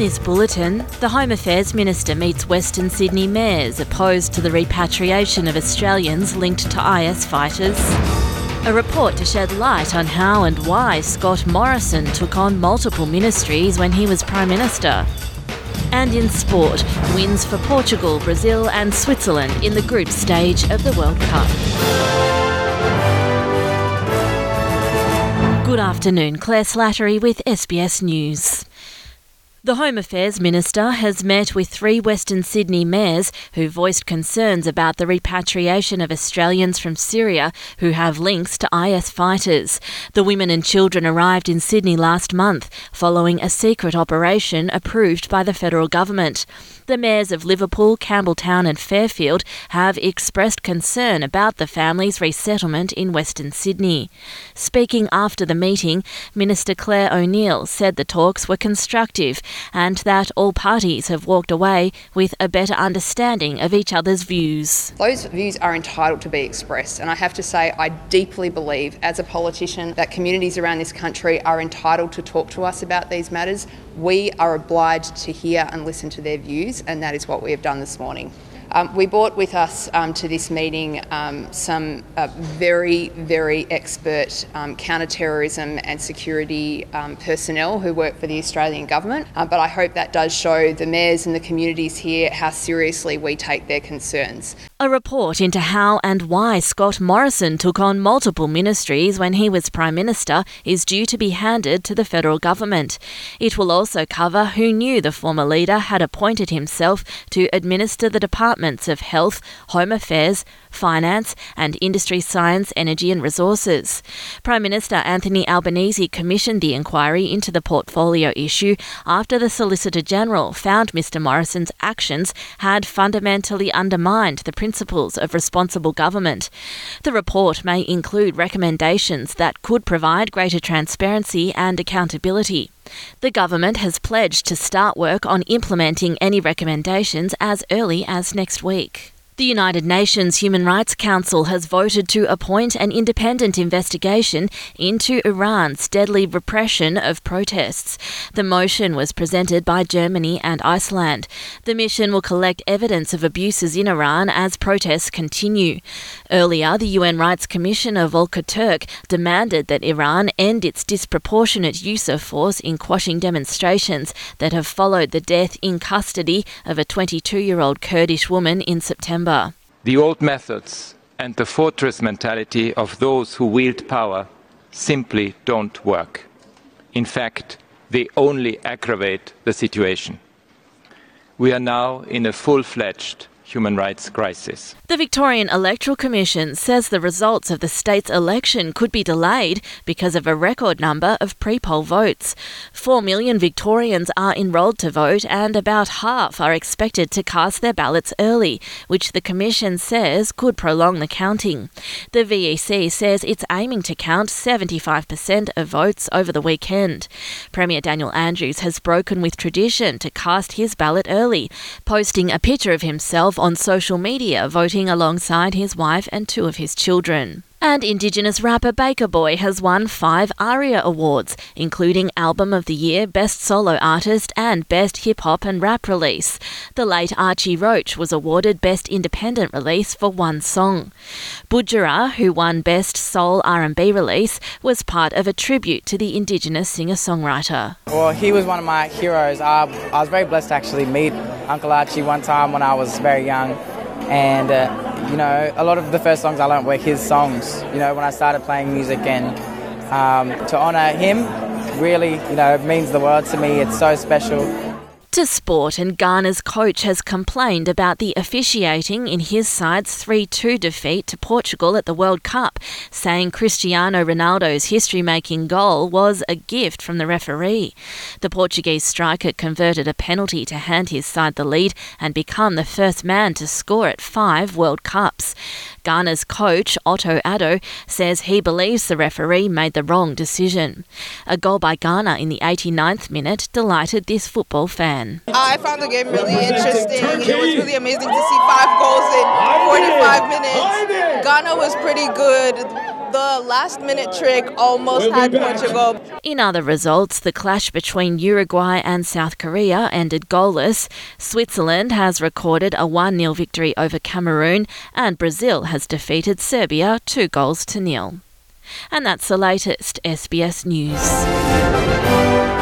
this bulletin, the Home Affairs Minister meets Western Sydney mayors opposed to the repatriation of Australians linked to IS fighters. A report to shed light on how and why Scott Morrison took on multiple ministries when he was Prime Minister. And in sport, wins for Portugal, Brazil, and Switzerland in the group stage of the World Cup. Good afternoon, Claire Slattery with SBS News. The Home Affairs Minister has met with three Western Sydney mayors who voiced concerns about the repatriation of Australians from Syria who have links to IS fighters. The women and children arrived in Sydney last month following a secret operation approved by the federal government. The mayors of Liverpool, Campbelltown, and Fairfield have expressed concern about the families' resettlement in Western Sydney. Speaking after the meeting, Minister Clare O'Neil said the talks were constructive and that all parties have walked away with a better understanding of each other's views. Those views are entitled to be expressed, and I have to say, I deeply believe as a politician that communities around this country are entitled to talk to us about these matters. We are obliged to hear and listen to their views, and that is what we have done this morning. Um, we brought with us um, to this meeting um, some uh, very, very expert um, counter-terrorism and security um, personnel who work for the Australian government. Uh, but I hope that does show the mayors and the communities here how seriously we take their concerns. A report into how and why Scott Morrison took on multiple ministries when he was Prime Minister is due to be handed to the federal government. It will also cover who knew the former leader had appointed himself to administer the departments of Health, Home Affairs, Finance, and Industry, Science, Energy and Resources. Prime Minister Anthony Albanese commissioned the inquiry into the portfolio issue after the Solicitor General found Mr Morrison's actions had fundamentally undermined the principles of responsible government. The report may include recommendations that could provide greater transparency and accountability. The government has pledged to start work on implementing any recommendations as early as next week. The United Nations Human Rights Council has voted to appoint an independent investigation into Iran's deadly repression of protests. The motion was presented by Germany and Iceland. The mission will collect evidence of abuses in Iran as protests continue. Earlier, the UN Rights Commissioner Volker Turk demanded that Iran end its disproportionate use of force in quashing demonstrations that have followed the death in custody of a 22 year old Kurdish woman in September. The old methods and the fortress mentality of those who wield power simply don't work. In fact, they only aggravate the situation. We are now in a full fledged human rights crisis. The Victorian Electoral Commission says the results of the state's election could be delayed because of a record number of pre poll votes. Four million Victorians are enrolled to vote, and about half are expected to cast their ballots early, which the Commission says could prolong the counting. The VEC says it's aiming to count 75% of votes over the weekend. Premier Daniel Andrews has broken with tradition to cast his ballot early, posting a picture of himself on social media, voting alongside his wife and two of his children. And Indigenous rapper Baker Boy has won five ARIA awards, including Album of the Year, Best Solo Artist, and Best Hip Hop and Rap Release. The late Archie Roach was awarded Best Independent Release for one song. Budjerah, who won Best Soul R&B Release, was part of a tribute to the Indigenous singer-songwriter. Well, he was one of my heroes. I, I was very blessed to actually meet Uncle Archie one time when I was very young and uh, you know a lot of the first songs I learned were his songs. You know when I started playing music and um, to honour him really you know means the world to me. It's so special. To sport, and Ghana's coach has complained about the officiating in his side's 3 2 defeat to Portugal at the World Cup, saying Cristiano Ronaldo's history making goal was a gift from the referee. The Portuguese striker converted a penalty to hand his side the lead and become the first man to score at five World Cups. Ghana's coach, Otto Addo, says he believes the referee made the wrong decision. A goal by Ghana in the 89th minute delighted this football fan. I found the game really interesting. It was really amazing to see five goals in 45 minutes. Ghana was pretty good The last minute trick almost had Portugal. In other results, the clash between Uruguay and South Korea ended goalless. Switzerland has recorded a 1 0 victory over Cameroon, and Brazil has defeated Serbia 2 goals to nil. And that's the latest SBS News.